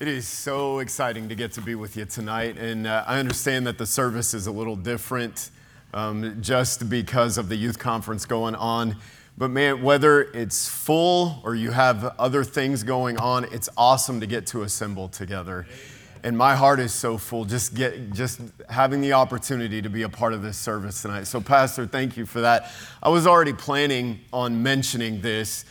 It is so exciting to get to be with you tonight. And uh, I understand that the service is a little different um, just because of the youth conference going on. But man, whether it's full or you have other things going on, it's awesome to get to assemble together. And my heart is so full just get just having the opportunity to be a part of this service tonight. So pastor, thank you for that. I was already planning on mentioning this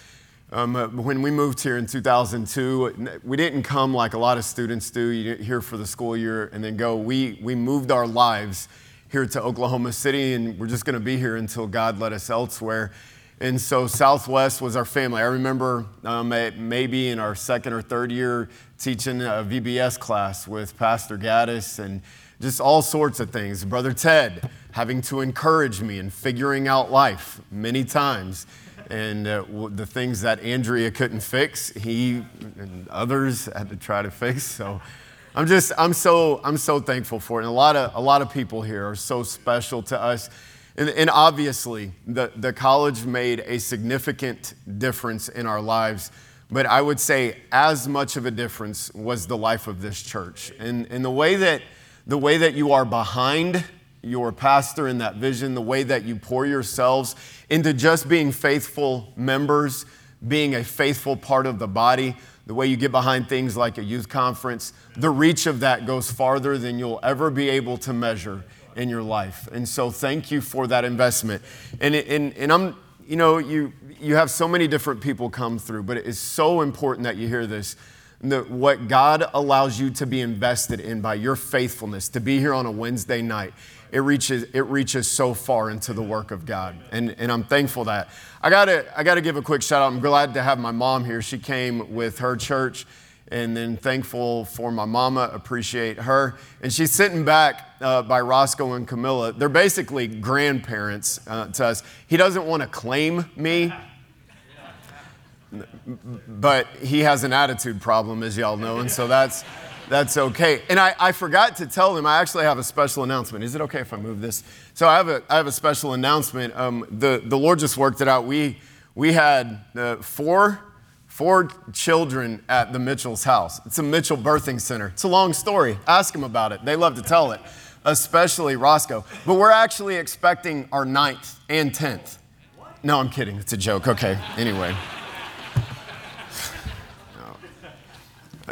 um, uh, when we moved here in 2002, we didn't come like a lot of students do, you here for the school year and then go. We, we moved our lives here to Oklahoma City, and we're just going to be here until God led us elsewhere. And so Southwest was our family. I remember um, maybe in our second or third year teaching a VBS class with Pastor Gaddis and just all sorts of things. Brother Ted having to encourage me and figuring out life many times and uh, the things that Andrea couldn't fix, he and others had to try to fix. So I'm just, I'm so, I'm so thankful for it. And a lot of, a lot of people here are so special to us. And, and obviously, the, the college made a significant difference in our lives. But I would say as much of a difference was the life of this church. And, and the, way that, the way that you are behind your pastor in that vision, the way that you pour yourselves into just being faithful members, being a faithful part of the body, the way you get behind things like a youth conference, the reach of that goes farther than you'll ever be able to measure in your life. And so thank you for that investment. And, and, and I'm, you know, you, you have so many different people come through, but it is so important that you hear this. The, what God allows you to be invested in by your faithfulness, to be here on a Wednesday night, it reaches, it reaches so far into the work of God. And, and I'm thankful that. I gotta, I gotta give a quick shout out. I'm glad to have my mom here. She came with her church and then thankful for my mama, appreciate her. And she's sitting back uh, by Roscoe and Camilla. They're basically grandparents uh, to us. He doesn't want to claim me, but he has an attitude problem, as y'all know, and so that's that's okay. And I, I forgot to tell them I actually have a special announcement. Is it okay if I move this? So I have a, I have a special announcement. Um, the, the Lord just worked it out. We, we had uh, four, four children at the Mitchell's house. It's a Mitchell birthing center. It's a long story. Ask them about it. They love to tell it, especially Roscoe. But we're actually expecting our ninth and tenth. No, I'm kidding. It's a joke. Okay. Anyway.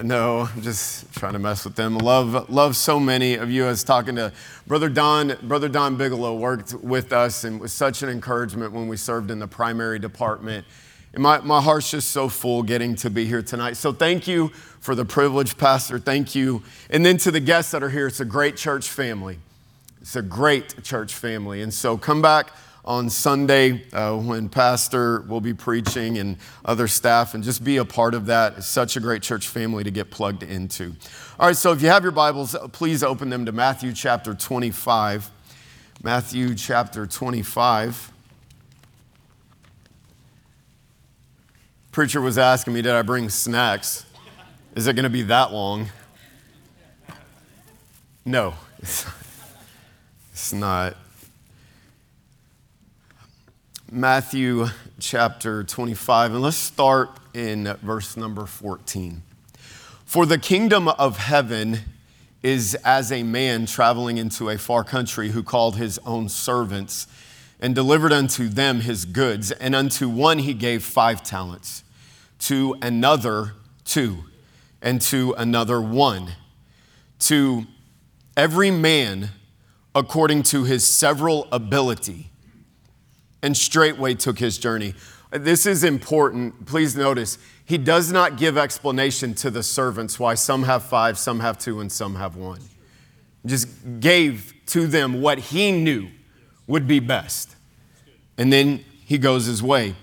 No, I'm just trying to mess with them. Love, love so many of you. I was talking to Brother Don. Brother Don Bigelow worked with us and was such an encouragement when we served in the primary department. And my, my heart's just so full getting to be here tonight. So thank you for the privilege, Pastor. Thank you. And then to the guests that are here, it's a great church family. It's a great church family. And so come back on Sunday uh, when Pastor will be preaching and other staff, and just be a part of that. It's such a great church family to get plugged into. All right, so if you have your Bibles, please open them to Matthew chapter 25. Matthew chapter 25. Preacher was asking me, Did I bring snacks? Is it going to be that long? No, it's not. Matthew chapter 25, and let's start in verse number 14. For the kingdom of heaven is as a man traveling into a far country who called his own servants and delivered unto them his goods. And unto one he gave five talents, to another two, and to another one. To every man according to his several ability and straightway took his journey. This is important. Please notice, he does not give explanation to the servants why some have five, some have two, and some have one. Just gave to them what he knew would be best. And then he goes his way.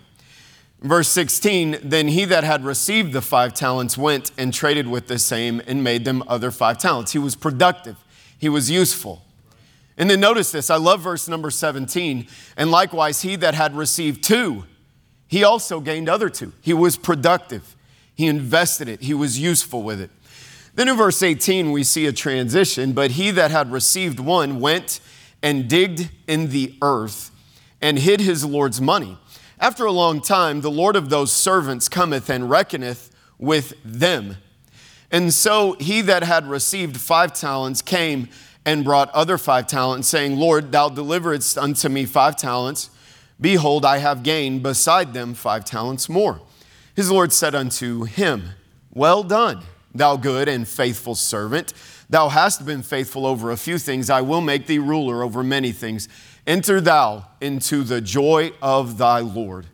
Verse 16 Then he that had received the five talents went and traded with the same and made them other five talents. He was productive, he was useful. And then notice this I love verse number 17. And likewise, he that had received two, he also gained other two. He was productive, he invested it, he was useful with it. Then in verse 18, we see a transition. But he that had received one went and digged in the earth and hid his Lord's money. After a long time, the Lord of those servants cometh and reckoneth with them. And so he that had received five talents came and brought other five talents, saying, Lord, thou deliveredst unto me five talents. Behold, I have gained beside them five talents more. His Lord said unto him, Well done, thou good and faithful servant. Thou hast been faithful over a few things. I will make thee ruler over many things. Enter thou into the joy of thy Lord.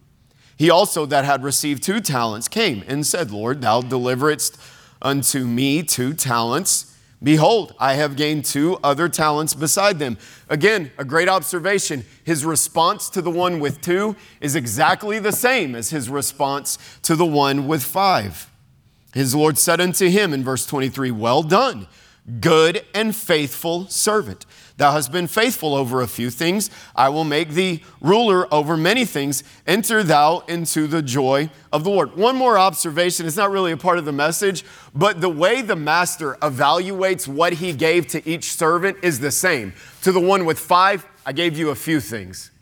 He also that had received two talents came and said, Lord, thou deliveredst unto me two talents. Behold, I have gained two other talents beside them. Again, a great observation. His response to the one with two is exactly the same as his response to the one with five. His Lord said unto him in verse 23, Well done, good and faithful servant. Thou hast been faithful over a few things. I will make thee ruler over many things. Enter thou into the joy of the Lord. One more observation. It's not really a part of the message, but the way the master evaluates what he gave to each servant is the same. To the one with five, I gave you a few things.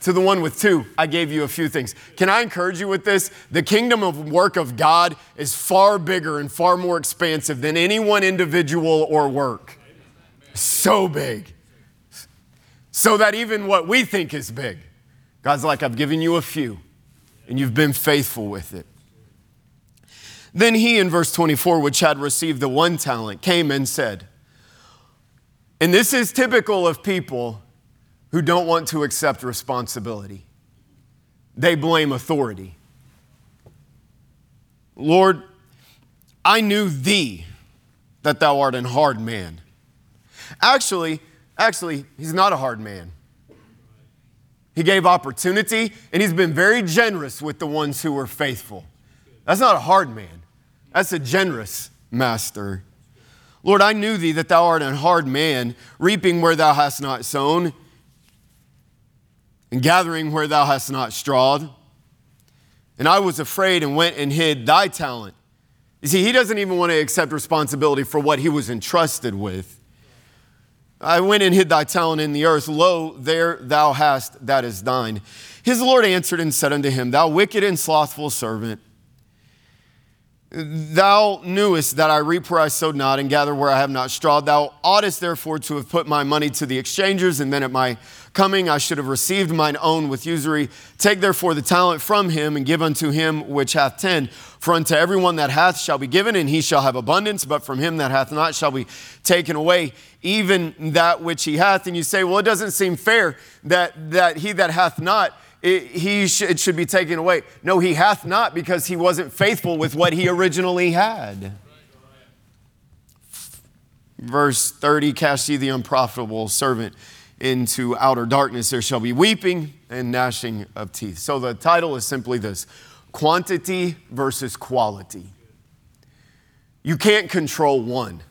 To the one with two, I gave you a few things. Can I encourage you with this? The kingdom of work of God is far bigger and far more expansive than any one individual or work. So big so that even what we think is big, God's like, I've given you a few, and you've been faithful with it. Then he, in verse 24, which had received the one talent, came and said, and this is typical of people who don't want to accept responsibility. They blame authority. Lord, I knew thee that thou art an hard man. Actually, Actually, he's not a hard man. He gave opportunity, and he's been very generous with the ones who were faithful. That's not a hard man, that's a generous master. Lord, I knew thee that thou art a hard man, reaping where thou hast not sown, and gathering where thou hast not strawed. And I was afraid and went and hid thy talent. You see, he doesn't even want to accept responsibility for what he was entrusted with. I went and hid thy talent in the earth. Lo, there thou hast, that is thine. His Lord answered and said unto him, Thou wicked and slothful servant, thou knewest that I reap where I sowed not and gather where I have not straw. Thou oughtest therefore to have put my money to the exchangers, and then at my coming I should have received mine own with usury. Take therefore the talent from him and give unto him which hath ten. For unto everyone that hath shall be given, and he shall have abundance, but from him that hath not shall be taken away even that which he hath. And you say, well, it doesn't seem fair that, that he that hath not, it, he sh- it should be taken away. No, he hath not because he wasn't faithful with what he originally had. Verse 30 Cast ye the unprofitable servant into outer darkness, there shall be weeping and gnashing of teeth. So the title is simply this quantity versus quality. You can't control one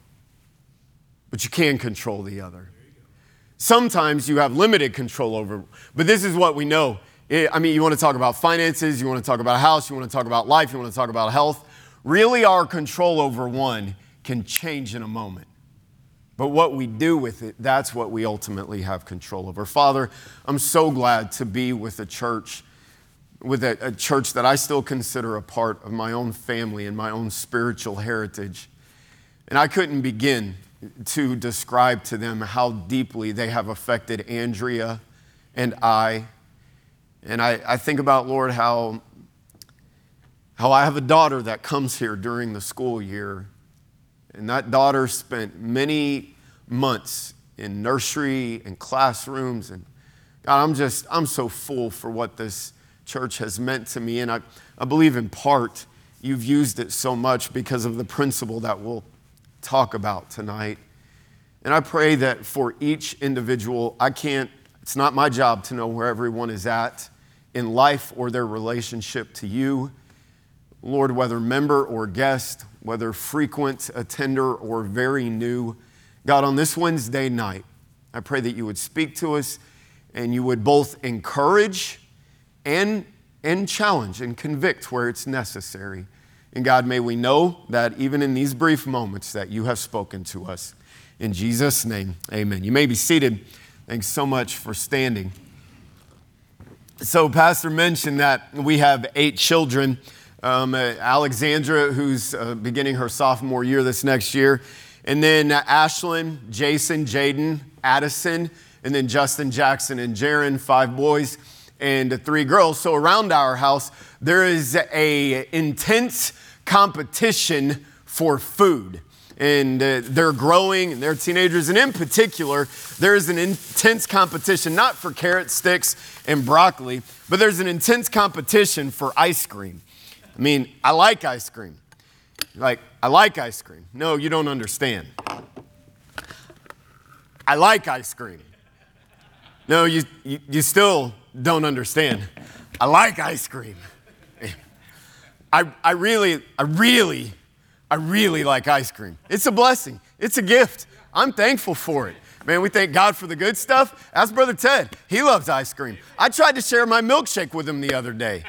but you can control the other. Sometimes you have limited control over, but this is what we know. Eh, I mean, you want to talk about finances, you want to talk about a house, you want to talk about life, you want to talk about health. Really, our control over one can change in a moment. But what we do with it, that's what we ultimately have control over. Father, I'm so glad to be with a church, with a, a, church that I still consider a part of my own family and my own spiritual heritage. And I couldn't begin to describe to them how deeply they have affected Andrea and I. And I, I think about, Lord, how, how I have a daughter that comes here during the school year. And that daughter spent many months in nursery and classrooms. And God, I'm just, I'm so full for what this church has meant to me. And I, I believe in part you've used it so much because of the principle that we'll talk about tonight. And I pray that for each individual, I can't, it's not my job to know where everyone is at in life or their relationship to you. Lord, whether member or guest, whether frequent attender or very new, God, on this Wednesday night, I pray that you would speak to us and you would both encourage and, and challenge and convict where it's necessary. And God, may we know that even in these brief moments that you have spoken to us. In Jesus' name, amen. You may be seated. Thanks so much for standing. So, Pastor mentioned that we have eight children. um, uh, Alexandra, who's uh, beginning her sophomore year this next year, and then uh, Ashlyn, Jason, Jaden, Addison, and then Justin, Jackson, and Jaron, five boys and three girls. So around our house, there is a intense competition for food and uh, they're growing and they're teenagers. And in particular, there is an intense competition, not for carrot sticks and broccoli, but there's an intense competition for ice cream. I mean, I like ice cream. Like, I like ice cream. No, you don't understand. I like ice cream. No, you, you, you still don't understand. I like ice cream. I, I really, I really I really like ice cream. It's a blessing, it's a gift. I'm thankful for it. Man, we thank God for the good stuff. Ask Brother Ted. He loves ice cream. I tried to share my milkshake with him the other day.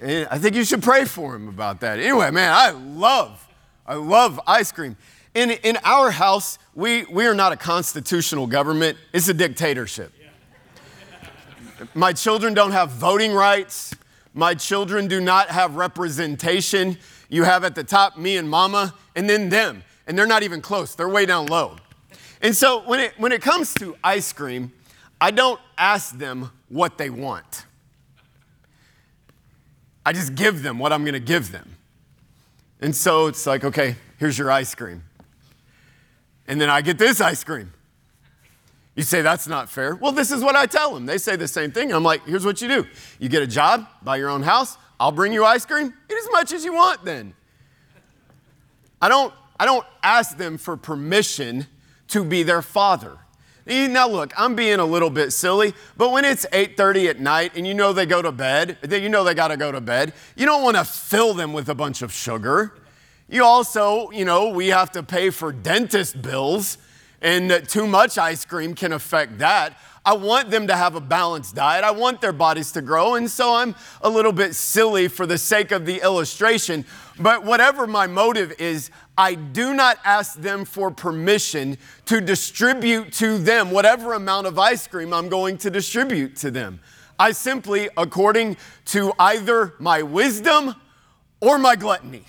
And I think you should pray for him about that. Anyway, man, I love, I love ice cream. In, in our house, we, we are not a constitutional government, it's a dictatorship. My children don't have voting rights. My children do not have representation. You have at the top me and mama, and then them. And they're not even close, they're way down low. And so when it, when it comes to ice cream, I don't ask them what they want. I just give them what I'm gonna give them. And so it's like, okay, here's your ice cream. And then I get this ice cream. You say that's not fair. Well, this is what I tell them. They say the same thing. I'm like, here's what you do you get a job, buy your own house, I'll bring you ice cream. Eat as much as you want then. I don't, I don't ask them for permission to be their father. Now look, I'm being a little bit silly, but when it's 8:30 at night and you know they go to bed, you know they got to go to bed, you don't want to fill them with a bunch of sugar. You also, you know, we have to pay for dentist bills and too much ice cream can affect that. I want them to have a balanced diet. I want their bodies to grow. And so I'm a little bit silly for the sake of the illustration. But whatever my motive is, I do not ask them for permission to distribute to them whatever amount of ice cream I'm going to distribute to them. I simply, according to either my wisdom or my gluttony,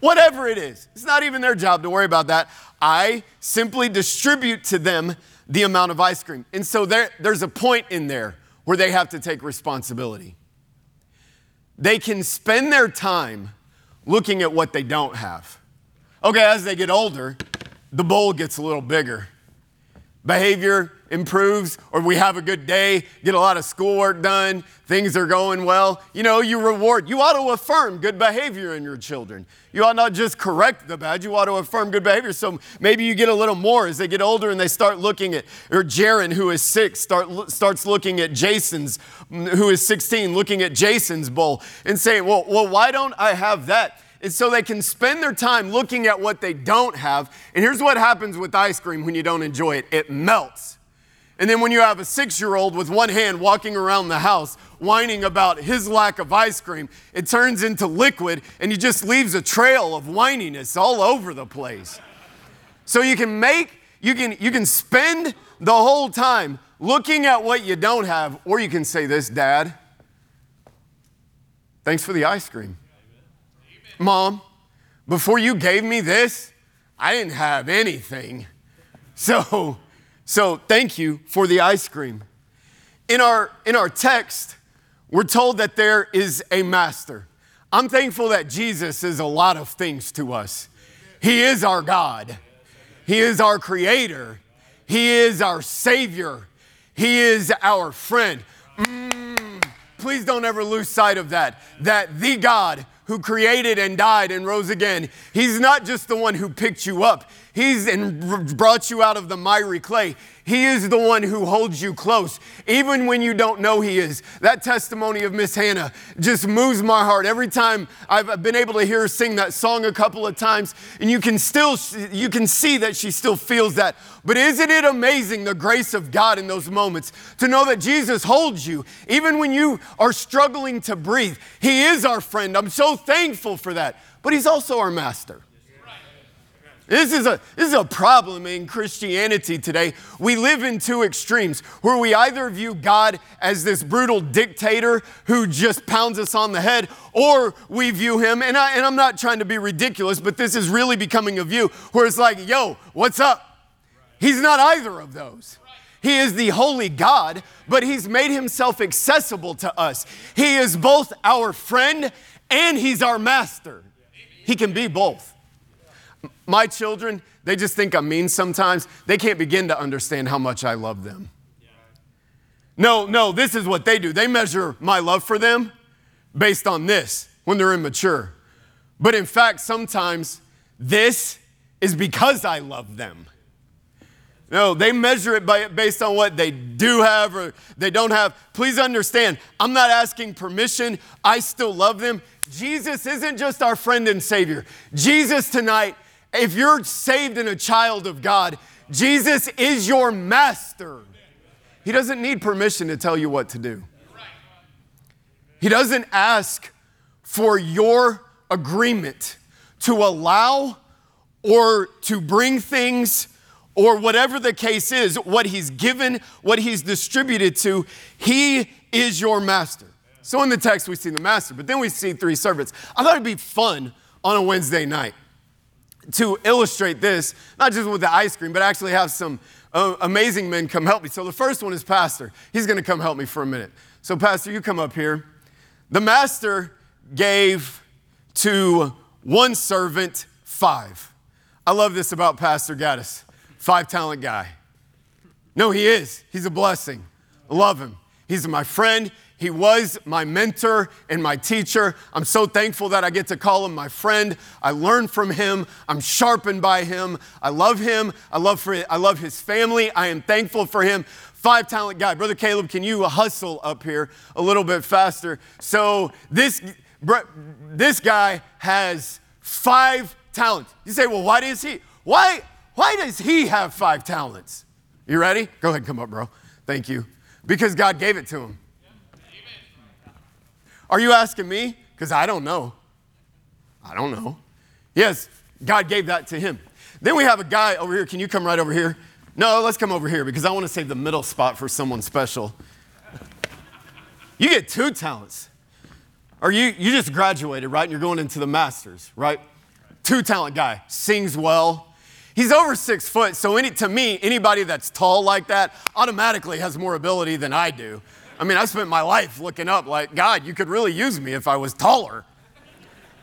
whatever it is, it's not even their job to worry about that. I simply distribute to them the amount of ice cream. And so there, there's a point in there where they have to take responsibility. They can spend their time looking at what they don't have. Okay, as they get older, the bowl gets a little bigger. Behavior improves, or we have a good day, get a lot of schoolwork done, things are going well. You know, you reward, you ought to affirm good behavior in your children. You ought not just correct the bad, you ought to affirm good behavior. So maybe you get a little more as they get older and they start looking at, or Jaron, who is six, start, starts looking at Jason's, mm, who is 16, looking at Jason's bowl and saying, well, well, why don't I have that? And so they can spend their time looking at what they don't have. And here's what happens with ice cream when you don't enjoy it it melts. And then when you have a six year old with one hand walking around the house whining about his lack of ice cream, it turns into liquid and he just leaves a trail of whininess all over the place. So you can make, you can, you can spend the whole time looking at what you don't have, or you can say this, Dad, thanks for the ice cream. Mom, before you gave me this, I didn't have anything. So, so thank you for the ice cream. In our, in our text, we're told that there is a master. I'm thankful that Jesus is a lot of things to us. He is our God, He is our creator, He is our Savior, He is our friend. Mm, please don't ever lose sight of that. That the God who created and died and rose again, He's not just the one who picked you up, He's brought you out of the miry clay. He is the one who holds you close, even when you don't know He is. That testimony of Miss Hannah just moves my heart every time I've been able to hear her sing that song a couple of times, and you can still you can see that she still feels that. But isn't it amazing the grace of God in those moments to know that Jesus holds you, even when you are struggling to breathe? He is our friend. I'm so thankful for that. But He's also our master. This is, a, this is a problem in Christianity today. We live in two extremes where we either view God as this brutal dictator who just pounds us on the head, or we view him, and, I, and I'm not trying to be ridiculous, but this is really becoming a view where it's like, yo, what's up? He's not either of those. He is the holy God, but He's made Himself accessible to us. He is both our friend and He's our master. He can be both. My children, they just think I'm mean sometimes. They can't begin to understand how much I love them. No, no, this is what they do. They measure my love for them based on this when they're immature. But in fact, sometimes this is because I love them. No, they measure it by, based on what they do have or they don't have. Please understand, I'm not asking permission. I still love them. Jesus isn't just our friend and Savior. Jesus tonight if you're saved and a child of God, Jesus is your master. He doesn't need permission to tell you what to do. He doesn't ask for your agreement to allow or to bring things or whatever the case is, what he's given, what he's distributed to, he is your master. So in the text, we see the master, but then we see three servants. I thought it'd be fun on a Wednesday night to illustrate this, not just with the ice cream, but actually have some uh, amazing men come help me. So the first one is Pastor. He's going to come help me for a minute. So, Pastor, you come up here. The master gave to one servant five. I love this about Pastor Gaddis. Five talent guy. No, he is. He's a blessing. Love him. He's my friend. He was my mentor and my teacher. I'm so thankful that I get to call him my friend. I learn from him. I'm sharpened by him. I love him. I love, for, I love his family. I am thankful for him. Five talent guy. Brother Caleb, can you hustle up here a little bit faster? So this, this guy has five talents. You say, well, why does he? Why, why does he have five talents? You ready? Go ahead come up, bro. Thank you. Because God gave it to him. Are you asking me? Because I don't know. I don't know. Yes, God gave that to him. Then we have a guy over here. Can you come right over here? No, let's come over here because I want to save the middle spot for someone special. You get two talents. Or you, you just graduated, right? And you're going into the masters, right? Two talent guy, sings well. He's over six foot, so any, to me, anybody that's tall like that automatically has more ability than I do. I mean, I spent my life looking up like, God, you could really use me if I was taller.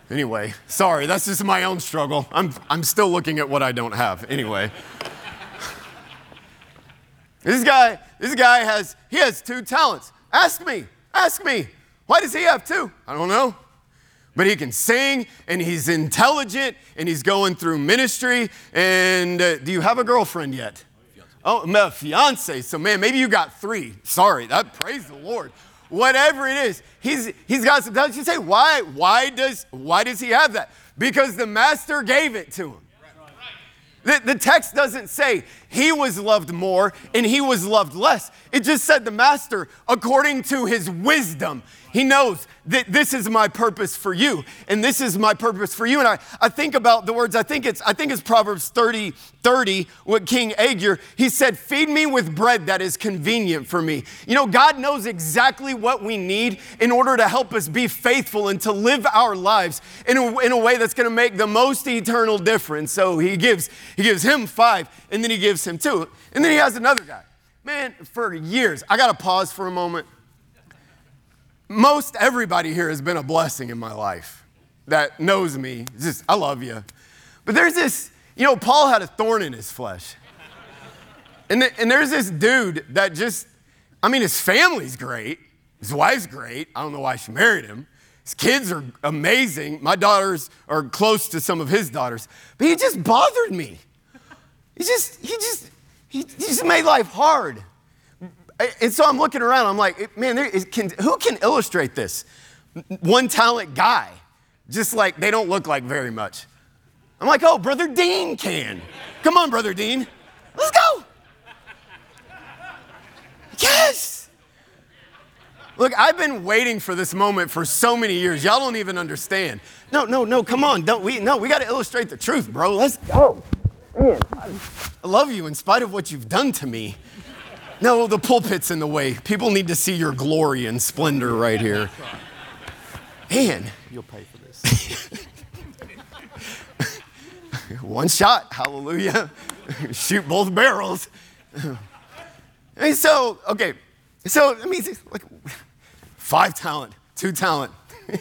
Anyway, sorry, that's just my own struggle. I'm, I'm still looking at what I don't have. Anyway. this guy, this guy has, he has two talents. Ask me, ask me. Why does he have two? I don't know. But he can sing and he's intelligent and he's going through ministry. And uh, do you have a girlfriend yet? Oh, my fiance. So, man, maybe you got three. Sorry, that praise the Lord. Whatever it is, he's he's got some. Does you say why? Why does why does he have that? Because the master gave it to him. The, the text doesn't say he was loved more and he was loved less. It just said the master, according to his wisdom, he knows that this is my purpose for you, and this is my purpose for you. And I, I think about the words, I think it's I think it's Proverbs 30, 30, with King Agur. He said, Feed me with bread that is convenient for me. You know, God knows exactly what we need in order to help us be faithful and to live our lives in a, in a way that's gonna make the most eternal difference. So he gives, he gives him five, and then he gives him two. And then he has another guy. Man, for years, I gotta pause for a moment most everybody here has been a blessing in my life that knows me. just, I love you. But there's this, you know, Paul had a thorn in his flesh. And, the, and there's this dude that just, I mean, his family's great. His wife's great. I don't know why she married him. His kids are amazing. My daughters are close to some of his daughters. But he just bothered me. He just, he just, he, he just made life hard. And so I'm looking around, I'm like, man, there is, can, who can illustrate this? One talent guy, just like they don't look like very much. I'm like, oh, Brother Dean can. Come on, Brother Dean. Let's go. Yes. Look, I've been waiting for this moment for so many years. Y'all don't even understand. No, no, no, come on. Don't we no, we gotta illustrate the truth, bro. Let's go. Man, I love you in spite of what you've done to me. No, the pulpit's in the way. People need to see your glory and splendor right here. Man. You'll pay for this. One shot, hallelujah. Shoot both barrels. And so, okay, so let me see, like five talent, two talent,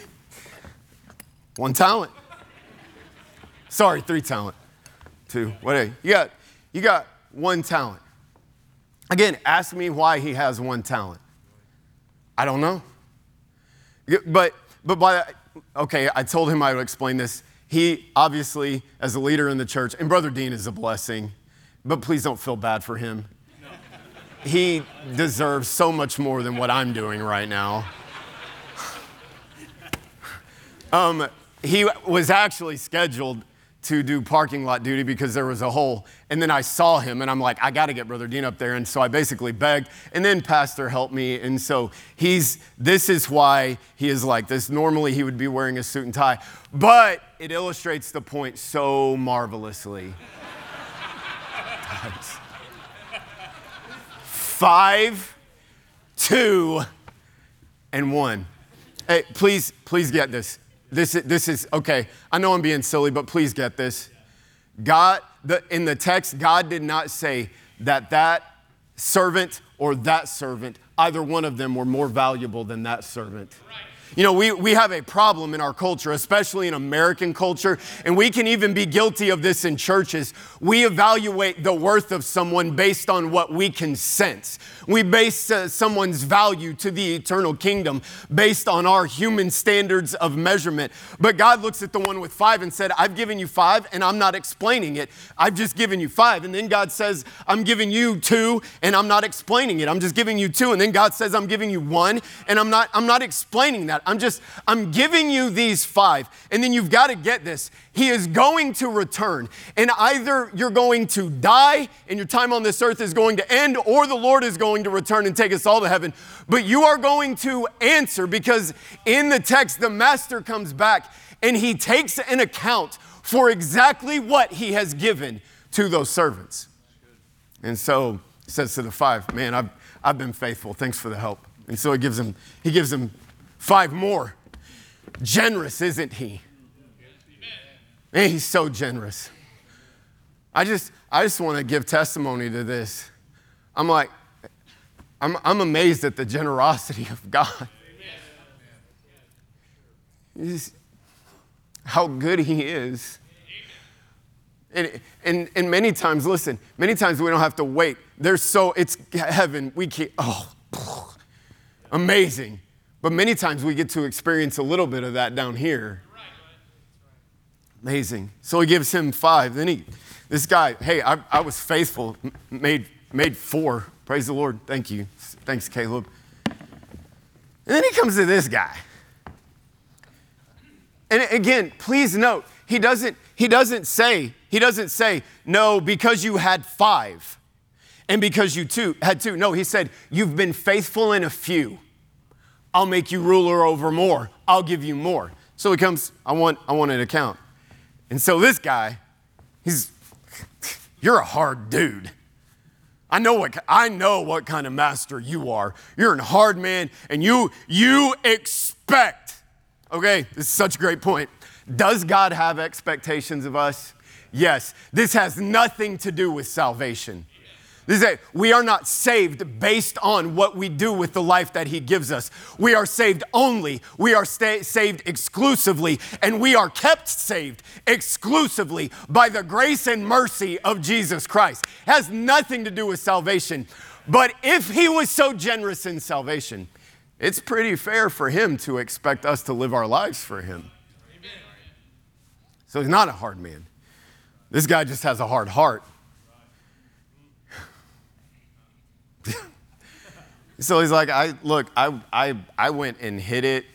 one talent. Sorry, three talent, two. Whatever. You got, you got one talent. Again, ask me why he has one talent. I don't know. But, but by, okay, I told him I would explain this. He obviously, as a leader in the church, and Brother Dean is a blessing, but please don't feel bad for him. He deserves so much more than what I'm doing right now. Um, he was actually scheduled to do parking lot duty because there was a hole. And then I saw him and I'm like, I got to get Brother Dean up there. And so I basically begged. And then Pastor helped me. And so he's, this is why he is like this. Normally he would be wearing a suit and tie, but it illustrates the point so marvelously. Five, two, and one. Hey, please, please get this. This, this is, okay, I know I'm being silly, but please get this. God, the, in the text, God did not say that that servant or that servant, either one of them were more valuable than that servant. You know, we, we have a problem in our culture, especially in American culture, and we can even be guilty of this in churches. We evaluate the worth of someone based on what we can sense. We base uh, someone's value to the eternal kingdom based on our human standards of measurement. But God looks at the one with five and said, I've given you five, and I'm not explaining it. I've just given you five. And then God says, I'm giving you two, and I'm not explaining it. I'm just giving you two. And then God says, I'm giving you one, and I'm not, I'm not explaining that. I'm just, I'm giving you these five. And then you've got to get this. He is going to return. And either you're going to die and your time on this earth is going to end, or the Lord is going to return and take us all to heaven. But you are going to answer because in the text, the master comes back and he takes an account for exactly what he has given to those servants. And so he says to the five, Man, I've, I've been faithful. Thanks for the help. And so he gives him, he gives him Five more. Generous, isn't he? Man, he's so generous. I just, I just want to give testimony to this. I'm like, I'm, I'm amazed at the generosity of God. He's, how good he is. And, and, and many times, listen, many times we don't have to wait. There's so, it's heaven. We can't, oh, amazing. But many times we get to experience a little bit of that down here. Amazing. So he gives him five. Then he, this guy, hey, I, I was faithful, made, made four. Praise the Lord. Thank you. Thanks, Caleb. And then he comes to this guy. And again, please note, he doesn't, he doesn't say, he doesn't say, no, because you had five and because you two had two. No, he said, you've been faithful in a few. I'll make you ruler over more. I'll give you more. So he comes, I want, I want an account. And so this guy, he's, you're a hard dude. I know what I know what kind of master you are. You're a hard man, and you you expect. Okay, this is such a great point. Does God have expectations of us? Yes. This has nothing to do with salvation. This is we are not saved based on what we do with the life that He gives us. We are saved only. We are sta- saved exclusively, and we are kept saved exclusively by the grace and mercy of Jesus Christ. It has nothing to do with salvation. But if He was so generous in salvation, it's pretty fair for Him to expect us to live our lives for Him. So He's not a hard man. This guy just has a hard heart. So he's like, I look, I, I, I went and hid it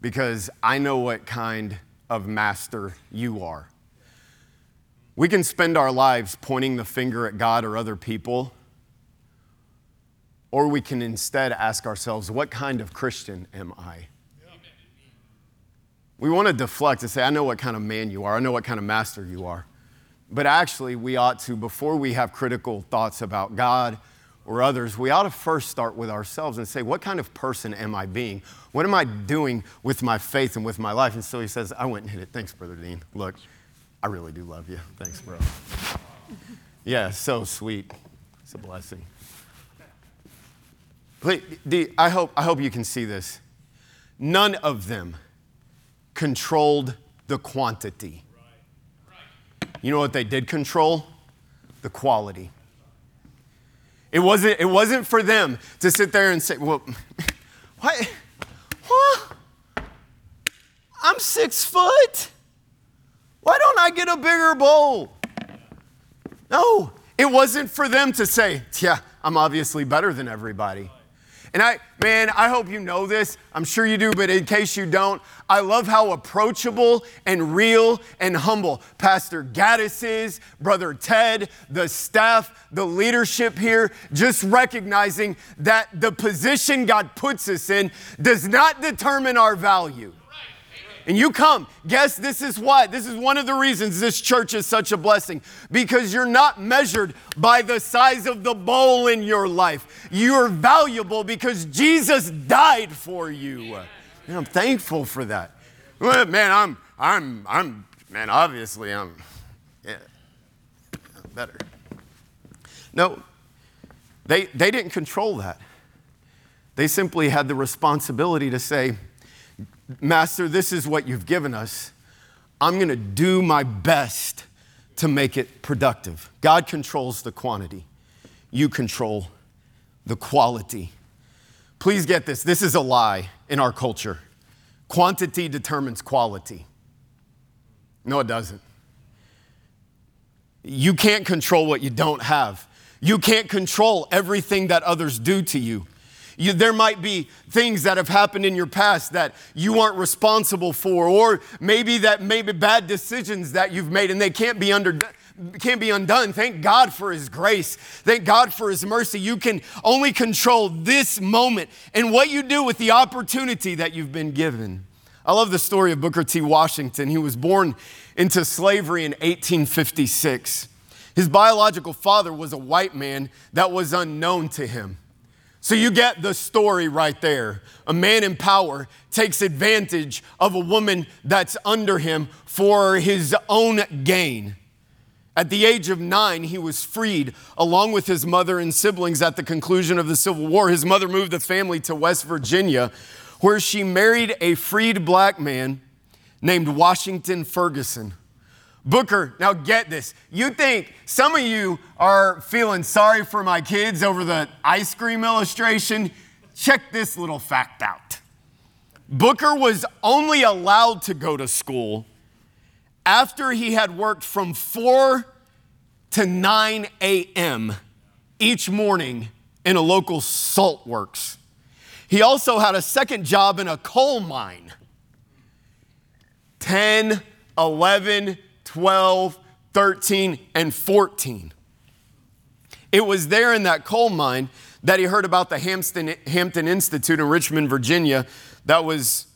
because I know what kind of master you are. We can spend our lives pointing the finger at God or other people, or we can instead ask ourselves, what kind of Christian am I? we want to deflect and say, I know what kind of man you are, I know what kind of master you are. But actually, we ought to, before we have critical thoughts about God or others, we ought to first start with ourselves and say, What kind of person am I being? What am I doing with my faith and with my life? And so he says, I went and hit it. Thanks, Brother Dean. Look, I really do love you. Thanks, bro. Yeah, so sweet. It's a blessing. Please, I hope, I hope you can see this. None of them controlled the quantity. You know what they did control? The quality. It wasn't, it wasn't for them to sit there and say, well, what? What? I'm six foot. Why don't I get a bigger bowl? No, it wasn't for them to say, yeah, I'm obviously better than everybody. And I, man, I hope you know this. I'm sure you do, but in case you don't, I love how approachable and real and humble Pastor Gaddis is, Brother Ted, the staff, the leadership here, just recognizing that the position God puts us in does not determine our value and you come, guess this is what? This is one of the reasons this church is such a blessing because you're not measured by the size of the bowl in your life. You're valuable because Jesus died for you. And I'm thankful for that. Well, man, I'm, I'm, I'm, man, obviously I'm, yeah, better. No, they, they didn't control that. They simply had the responsibility to say, Master, this is what you've given us. I'm going to do my best to make it productive. God controls the quantity, you control the quality. Please get this this is a lie in our culture. Quantity determines quality. No, it doesn't. You can't control what you don't have. You can't control everything that others do to you. You, there might be things that have happened in your past that you aren't responsible for, or maybe that maybe bad decisions that you've made and they can't be under can't be undone. Thank God for His grace. Thank God for His mercy. You can only control this moment and what you do with the opportunity that you've been given. I love the story of Booker T. Washington. He was born into slavery in 1856. His biological father was a white man that was unknown to him. So you get the story right there. A man in power takes advantage of a woman that's under him for his own gain. At the age of nine, he was freed along with his mother and siblings at the conclusion of the Civil War. His mother moved the family to West Virginia, where she married a freed black man named Washington Ferguson. Booker, now get this. You think some of you are feeling sorry for my kids over the ice cream illustration? Check this little fact out. Booker was only allowed to go to school after he had worked from 4 to 9 a.m. each morning in a local salt works. He also had a second job in a coal mine. 10, 11, 12, 13, and 14. It was there in that coal mine that he heard about the Hampton, Hampton Institute in Richmond, Virginia, that was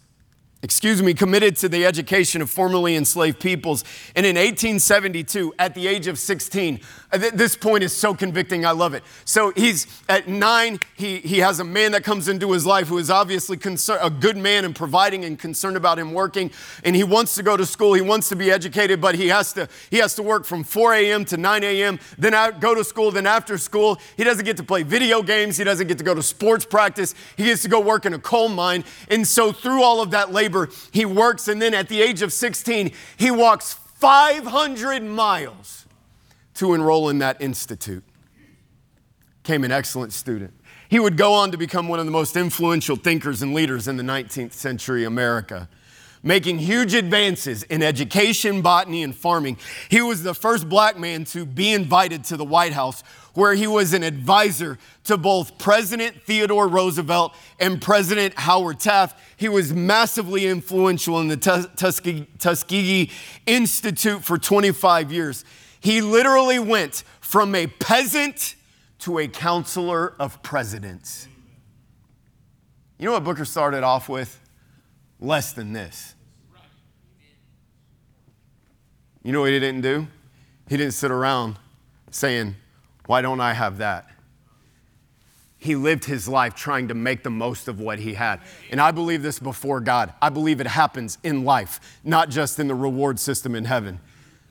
excuse me, committed to the education of formerly enslaved peoples. And in 1872, at the age of 16, uh, this point is so convicting, I love it. So he's at nine, he, he has a man that comes into his life who is obviously concern, a good man and providing and concerned about him working. And he wants to go to school, he wants to be educated, but he has to, he has to work from 4 a.m. to 9 a.m., then out, go to school, then after school, he doesn't get to play video games, he doesn't get to go to sports practice, he gets to go work in a coal mine. And so through all of that labor, labor, he works, and then at the age of 16, he walks 500 miles to enroll in that institute. Came an excellent student. He would go on to become one of the most influential thinkers and leaders in the 19th century America making huge advances in education, botany, and farming. He was the first black man to be invited to the White House, where he was an advisor to both President Theodore Roosevelt and President Howard Taft. He was massively influential in the Tuskegee, Tuskegee Institute for 25 years. He literally went from a peasant to a counselor of presidents. You know what Booker started off with? less than this. You know what he didn't do? He didn't sit around saying, Why don't I have that? He lived his life trying to make the most of what he had. And I believe this before God. I believe it happens in life, not just in the reward system in heaven.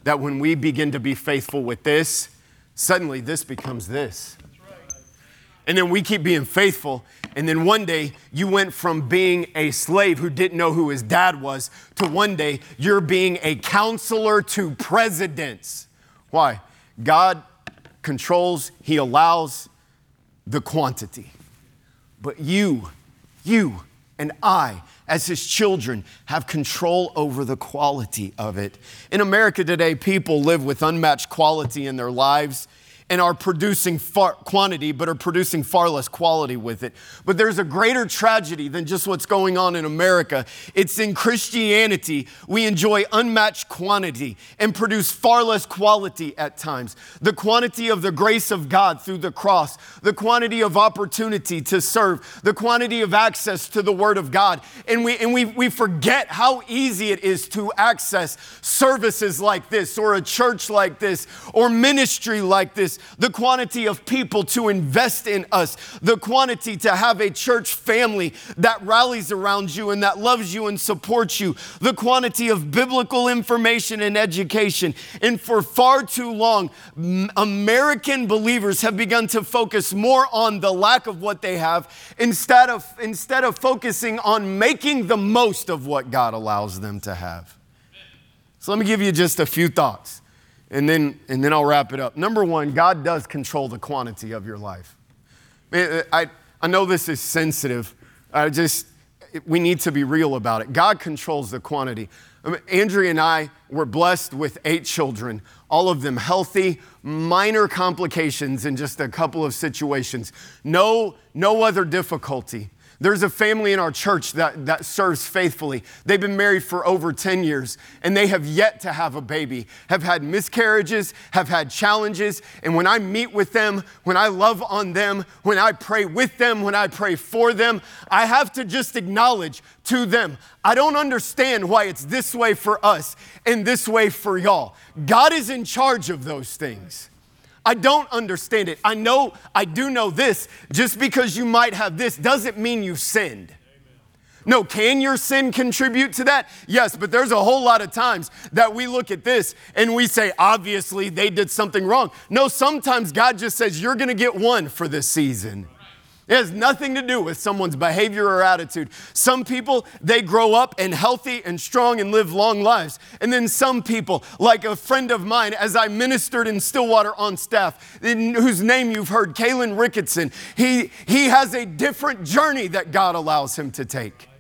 That when we begin to be faithful with this, suddenly this becomes this. And then we keep being faithful. And then one day you went from being a slave who didn't know who his dad was to one day you're being a counselor to presidents. Why? God controls, He allows, the quantity. But you, you, and I, as his children, have control over the quality of it. In America today, people live with unmatched quality in their lives and are producing far quantity, but are producing far less quality with it. But there's a greater tragedy than just what's going on in America. It's in Christianity, we enjoy unmatched quantity and produce far less quality at times. The quantity of the grace of God through the cross, the quantity of opportunity to serve, the quantity of access to the Word of God. And we, and we, we forget how easy it is to access services like this, or a church like this, or ministry like this the quantity of people to invest in us, the quantity to have a church family that rallies around you and that loves you and supports you, the quantity of biblical information and education. And for far too long, American believers have begun to focus more on the lack of what they have instead of, instead of focusing on making the most of what God allows them to have. So let me give you just a few thoughts and then, and then I'll wrap it up. Number one, God does control the quantity of your life. I, I know this is sensitive. I just, we need to be real about it. God controls the quantity. Mean, Andrea and I were blessed with eight children, all of them healthy, minor complications in just a couple of situations. No, no other difficulty. There's a family in our church that, that serves faithfully. They've been married for over 10 years and they have yet to have a baby, have had miscarriages, have had challenges. And when I meet with them, when I love on them, when I pray with them, when I pray for them, I have to just acknowledge to them, I don't understand why it's this way for us and this way for y'all. God is in charge of those things. I don't understand it. I know, I do know this. Just because you might have this doesn't mean you sinned. No, can your sin contribute to that? Yes, but there's a whole lot of times that we look at this and we say, obviously, they did something wrong. No, sometimes God just says, you're gonna get one for this season. It has nothing to do with someone's behavior or attitude. Some people, they grow up and healthy and strong and live long lives. And then some people, like a friend of mine, as I ministered in Stillwater on staff, in, whose name you've heard, Kalen Ricketson, he, he has a different journey that God allows him to take.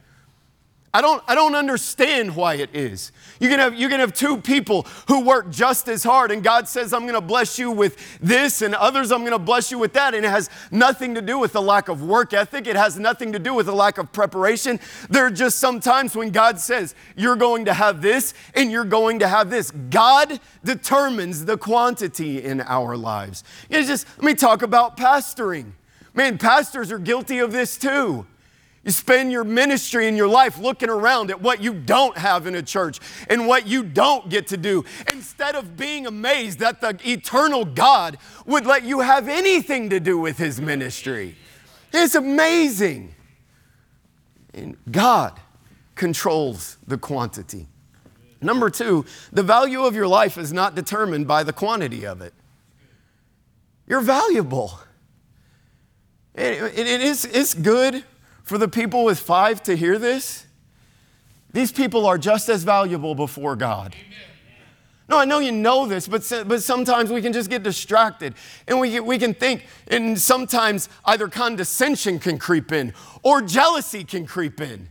I don't, I don't understand why it is. You can, have, you can have two people who work just as hard, and God says, I'm to bless you with this, and others, I'm to bless you with that. And it has nothing to do with the lack of work ethic, it has nothing to do with the lack of preparation. There are just some times when God says, You're going to have this, and you're going to have this. God determines the quantity in our lives. It's just, let me talk about pastoring. Man, pastors are guilty of this too. You spend your ministry and your life looking around at what you don't have in a church and what you don't get to do instead of being amazed that the eternal God would let you have anything to do with his ministry. It's amazing. And God controls the quantity. Number two, the value of your life is not determined by the quantity of it. You're valuable. it, it, it is, it's good for the people with five to hear this? These people are just as valuable before God. No, I know you know this, but, but sometimes we can just get distracted and we, we can think, and sometimes either condescension can creep in or jealousy can creep in.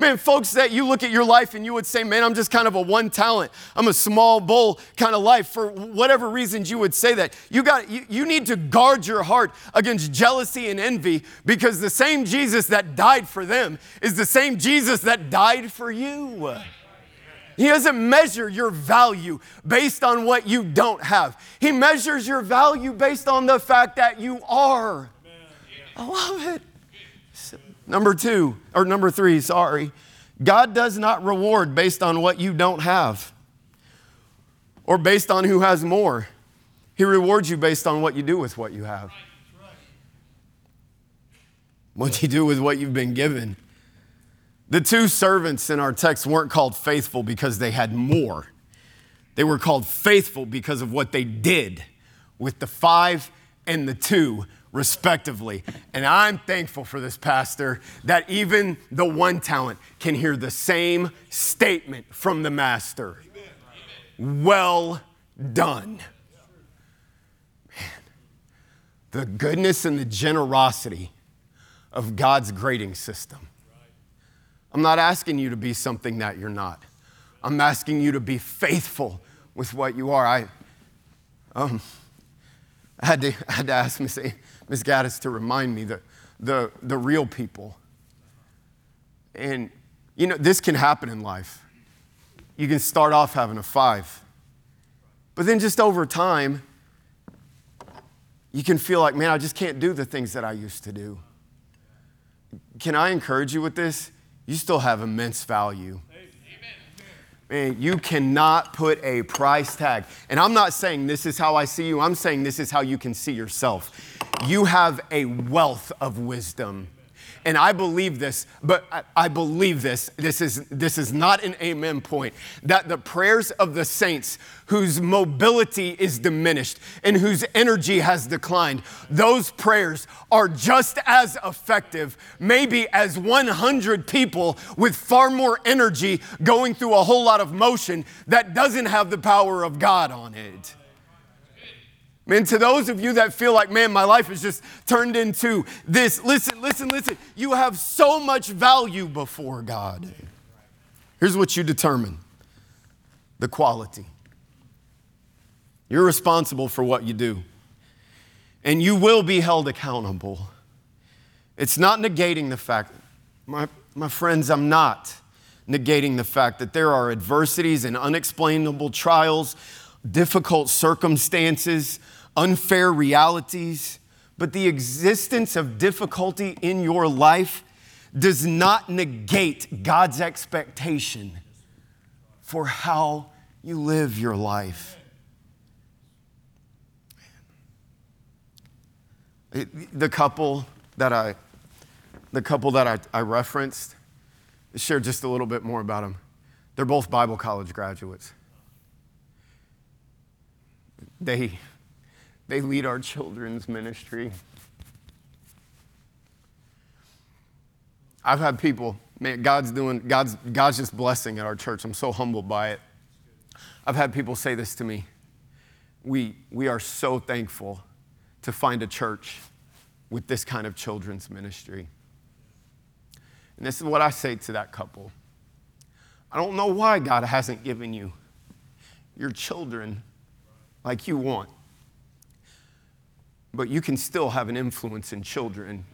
Man, folks that you look at your life and you would say, man, I'm just kind of a one talent. I'm a small bowl kind of life. For whatever reasons you would say that. You got you, you need to guard your heart against jealousy and envy because the same Jesus that died for them is the same Jesus that died for you. He doesn't measure your value based on what you don't have. He measures your value based on the fact that you are. I love it. Number two, or number three, sorry. God does not reward based on what you don't have. or based on who has more. He rewards you based on what you do with what you have. What you do with what you've been given. The two servants in our text weren't called faithful because they had more. They were called faithful because of what they did with the five and the two, respectively. And I'm thankful for this pastor that even the one talent can hear the same statement from the master Well done. Man, the goodness and the generosity of God's grading system. I'm not asking you to be something that you're not. I'm asking you to be faithful with what you are. I, um, I, had, to, I had to ask Miss, Miss Gaddis to remind me that the, the real people. And, you know, this can happen in life. You can start off having a five, but then just over time, you can feel like, man, I just can't do the things that I used to do. Can I encourage you with this? You still have immense value. Man, you cannot put a price tag. And I'm not saying this is how I see you, I'm saying this is how you can see yourself. You have a wealth of wisdom and I believe this, but I, I, believe this. This is, this is not an amen point. That the prayers of the saints whose mobility is diminished and whose energy has declined, those prayers are just as effective, maybe as 100 people with far more energy going through a whole lot of motion that doesn't have the power of God on it. Man, to those of you that feel like, man, my life has just turned into this, listen, listen, listen. You have so much value before God. Here's what you determine the quality. You're responsible for what you do, and you will be held accountable. It's not negating the fact, my, my friends, I'm not negating the fact that there are adversities and unexplainable trials, difficult circumstances unfair realities, but the existence of difficulty in your life does not negate God's expectation for how you live your life. The couple that I, the couple that I, I referenced, share just a little bit more about them. They're both Bible college graduates. They they lead our children's ministry. I've had people, man, God's doing, God's, God's just blessing at our church. I'm so humbled by it. I've had people say this to me. We, we are so thankful to find a church with this kind of children's ministry. And this is what I say to that couple I don't know why God hasn't given you your children like you want but you can still have an influence in children.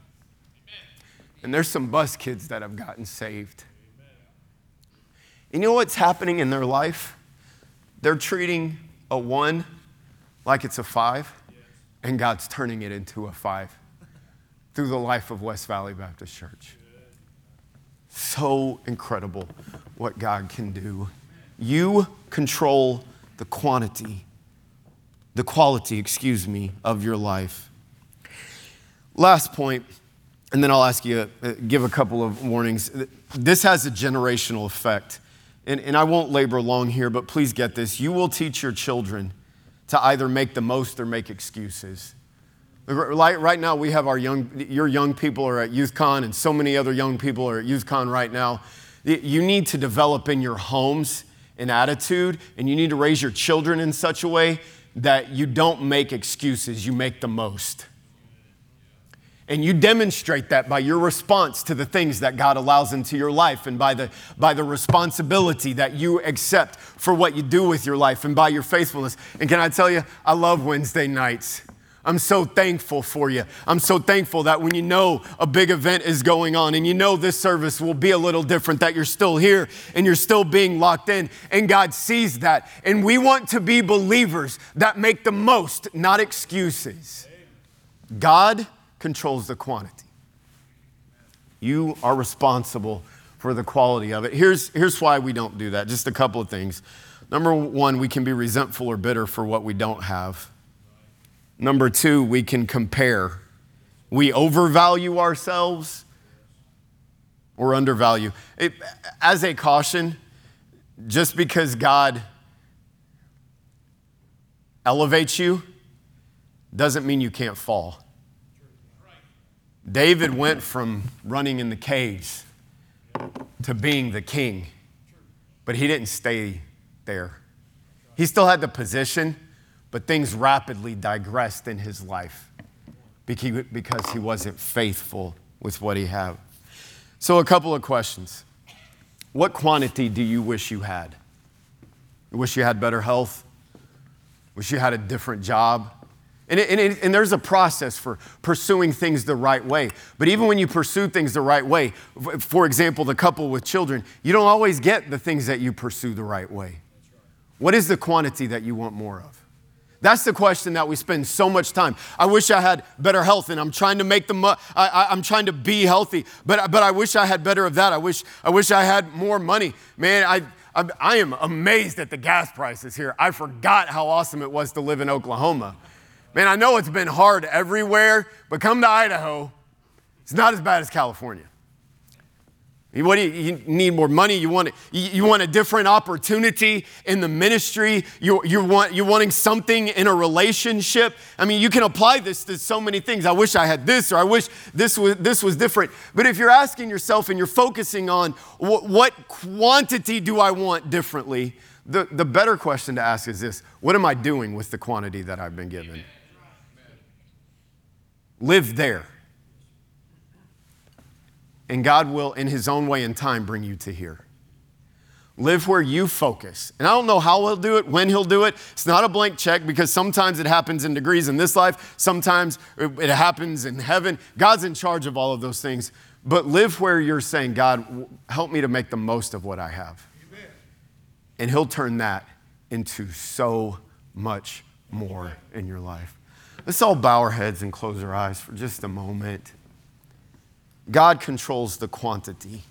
And there's some bus kids that have gotten saved. And you know what's happening in their life? They're treating a one like it's a five, and God's turning it into a five through the life of West Valley Baptist Church. So incredible what God can do. You control the quantity the quality, excuse me, of your life. Last point, and then I'll ask you, uh, give a couple of warnings. This has a generational effect. And, and I won't labor long here, but please get this. You will teach your children to either make the most or make excuses. Right now, we have our young, your young people are at YouthCon, and so many other young people are at YouthCon right now. You need to develop in your homes an attitude, and you need to raise your children in such a way that you don't make excuses, you make the most. And you demonstrate that by your response to the things that God allows into your life and by the, by the responsibility that you accept for what you do with your life and by your faithfulness. And can I tell you, I love Wednesday nights. I'm so thankful for you. I'm so thankful that when you know a big event is going on and you know this service will be a little different, that you're still here and you're still being locked in, and God sees that. And we want to be believers that make the most, not excuses. God controls the quantity. You are responsible for the quality of it. Here's, here's why we don't do that. Just a couple of things. Number one, we can be resentful or bitter for what we don't have. Number two, we can compare. We overvalue ourselves or undervalue. It, as a caution, just because God elevates you doesn't mean you can't fall. David went from running in the caves to being the king, but he didn't stay there. He still had the position, but things rapidly digressed in his life because he wasn't faithful with what he had. So, a couple of questions. What quantity do you wish you had? You wish you had better health? Wish you had a different job? And, it, and, it, and, there's a process for pursuing things the right way. But even when you pursue things the right way, for example, the couple with children, you don't always get the things that you pursue the right way. What is the quantity that you want more of? That's the question that we spend so much time. I wish I had better health, and I'm trying to make the. Mo- I, am trying to be healthy, but but I wish I had better of that. I wish I wish I had more money. Man, I, I I am amazed at the gas prices here. I forgot how awesome it was to live in Oklahoma. Man, I know it's been hard everywhere, but come to Idaho, it's not as bad as California. What do you, you need more money? You want, you want a different opportunity in the ministry? You, you want, you're wanting something in a relationship? I mean, you can apply this to so many things. I wish I had this, or I wish this was, this was different. But if you're asking yourself and you're focusing on what, what quantity do I want differently, the, the better question to ask is this What am I doing with the quantity that I've been given? Live there. And God will, in His own way and time, bring you to here. Live where you focus. And I don't know how He'll do it, when He'll do it. It's not a blank check because sometimes it happens in degrees in this life, sometimes it happens in heaven. God's in charge of all of those things. But live where you're saying, God, help me to make the most of what I have. Amen. And He'll turn that into so much more in your life. Let's all bow our heads and close our eyes for just a moment. God controls the quantity,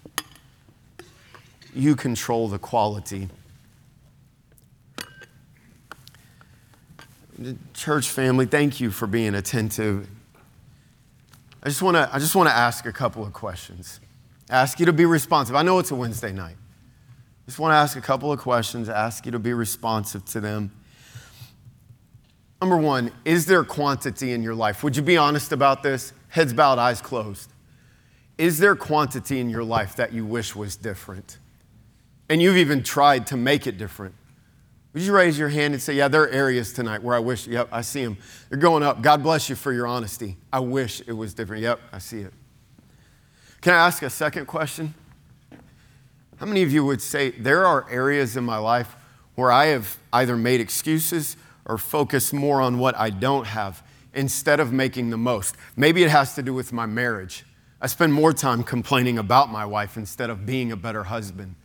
you control the quality. Church family, thank you for being attentive. I just want to I just want to ask a couple of questions. Ask you to be responsive. I know it's a Wednesday night. Just want to ask a couple of questions, ask you to be responsive to them. Number one, is there quantity in your life? Would you be honest about this? Heads bowed, eyes closed. Is there quantity in your life that you wish was different? And you've even tried to make it different. Would you raise your hand and say, Yeah, there are areas tonight where I wish, yep, I see them. They're going up. God bless you for your honesty. I wish it was different. Yep, I see it. Can I ask a second question? How many of you would say, There are areas in my life where I have either made excuses or focused more on what I don't have instead of making the most? Maybe it has to do with my marriage. I spend more time complaining about my wife instead of being a better husband.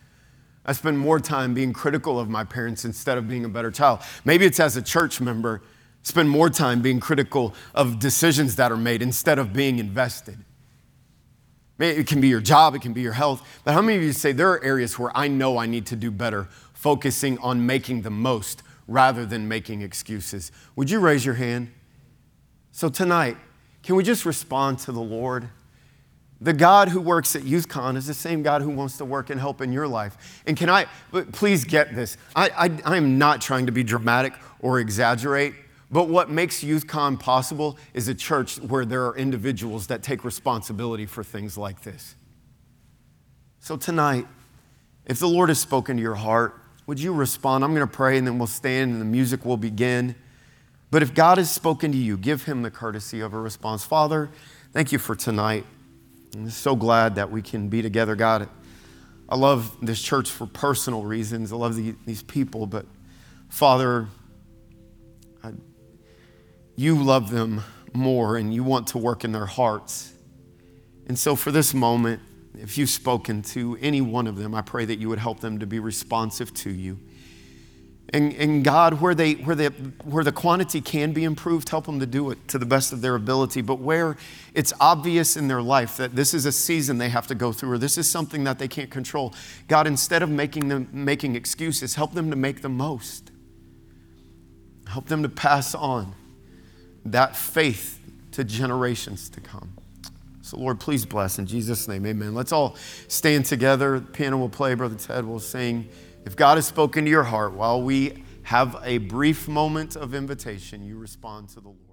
I spend more time being critical of my parents instead of being a better child. Maybe it's as a church member, spend more time being critical of decisions that are made instead of being invested. It can be your job, it can be your health. But how many of you say there are areas where I know I need to do better, focusing on making the most rather than making excuses? Would you raise your hand? So tonight, can we just respond to the Lord? The God who works at YouthCon is the same God who wants to work and help in your life. And can I, please get this. I, I, am not trying to be dramatic or exaggerate, but what makes YouthCon possible is a church where there are individuals that take responsibility for things like this. So tonight, if the Lord has spoken to your heart, would you respond? I'm going to pray and then we'll stand and the music will begin. But if God has spoken to you, give him the courtesy of a response. Father, thank you for tonight. I'm so glad that we can be together, God. I love this church for personal reasons. I love the, these people, but Father, I, you love them more and you want to work in their hearts. And so, for this moment, if you've spoken to any one of them, I pray that you would help them to be responsive to you. And, and God, where, they, where, they, where the quantity can be improved, help them to do it to the best of their ability. But where it's obvious in their life that this is a season they have to go through or this is something that they can't control, God, instead of making them making excuses, help them to make the most. Help them to pass on that faith to generations to come. So, Lord, please bless in Jesus' name. Amen. Let's all stand together. The piano will play, Brother Ted will sing. If God has spoken to your heart while we have a brief moment of invitation, you respond to the Lord.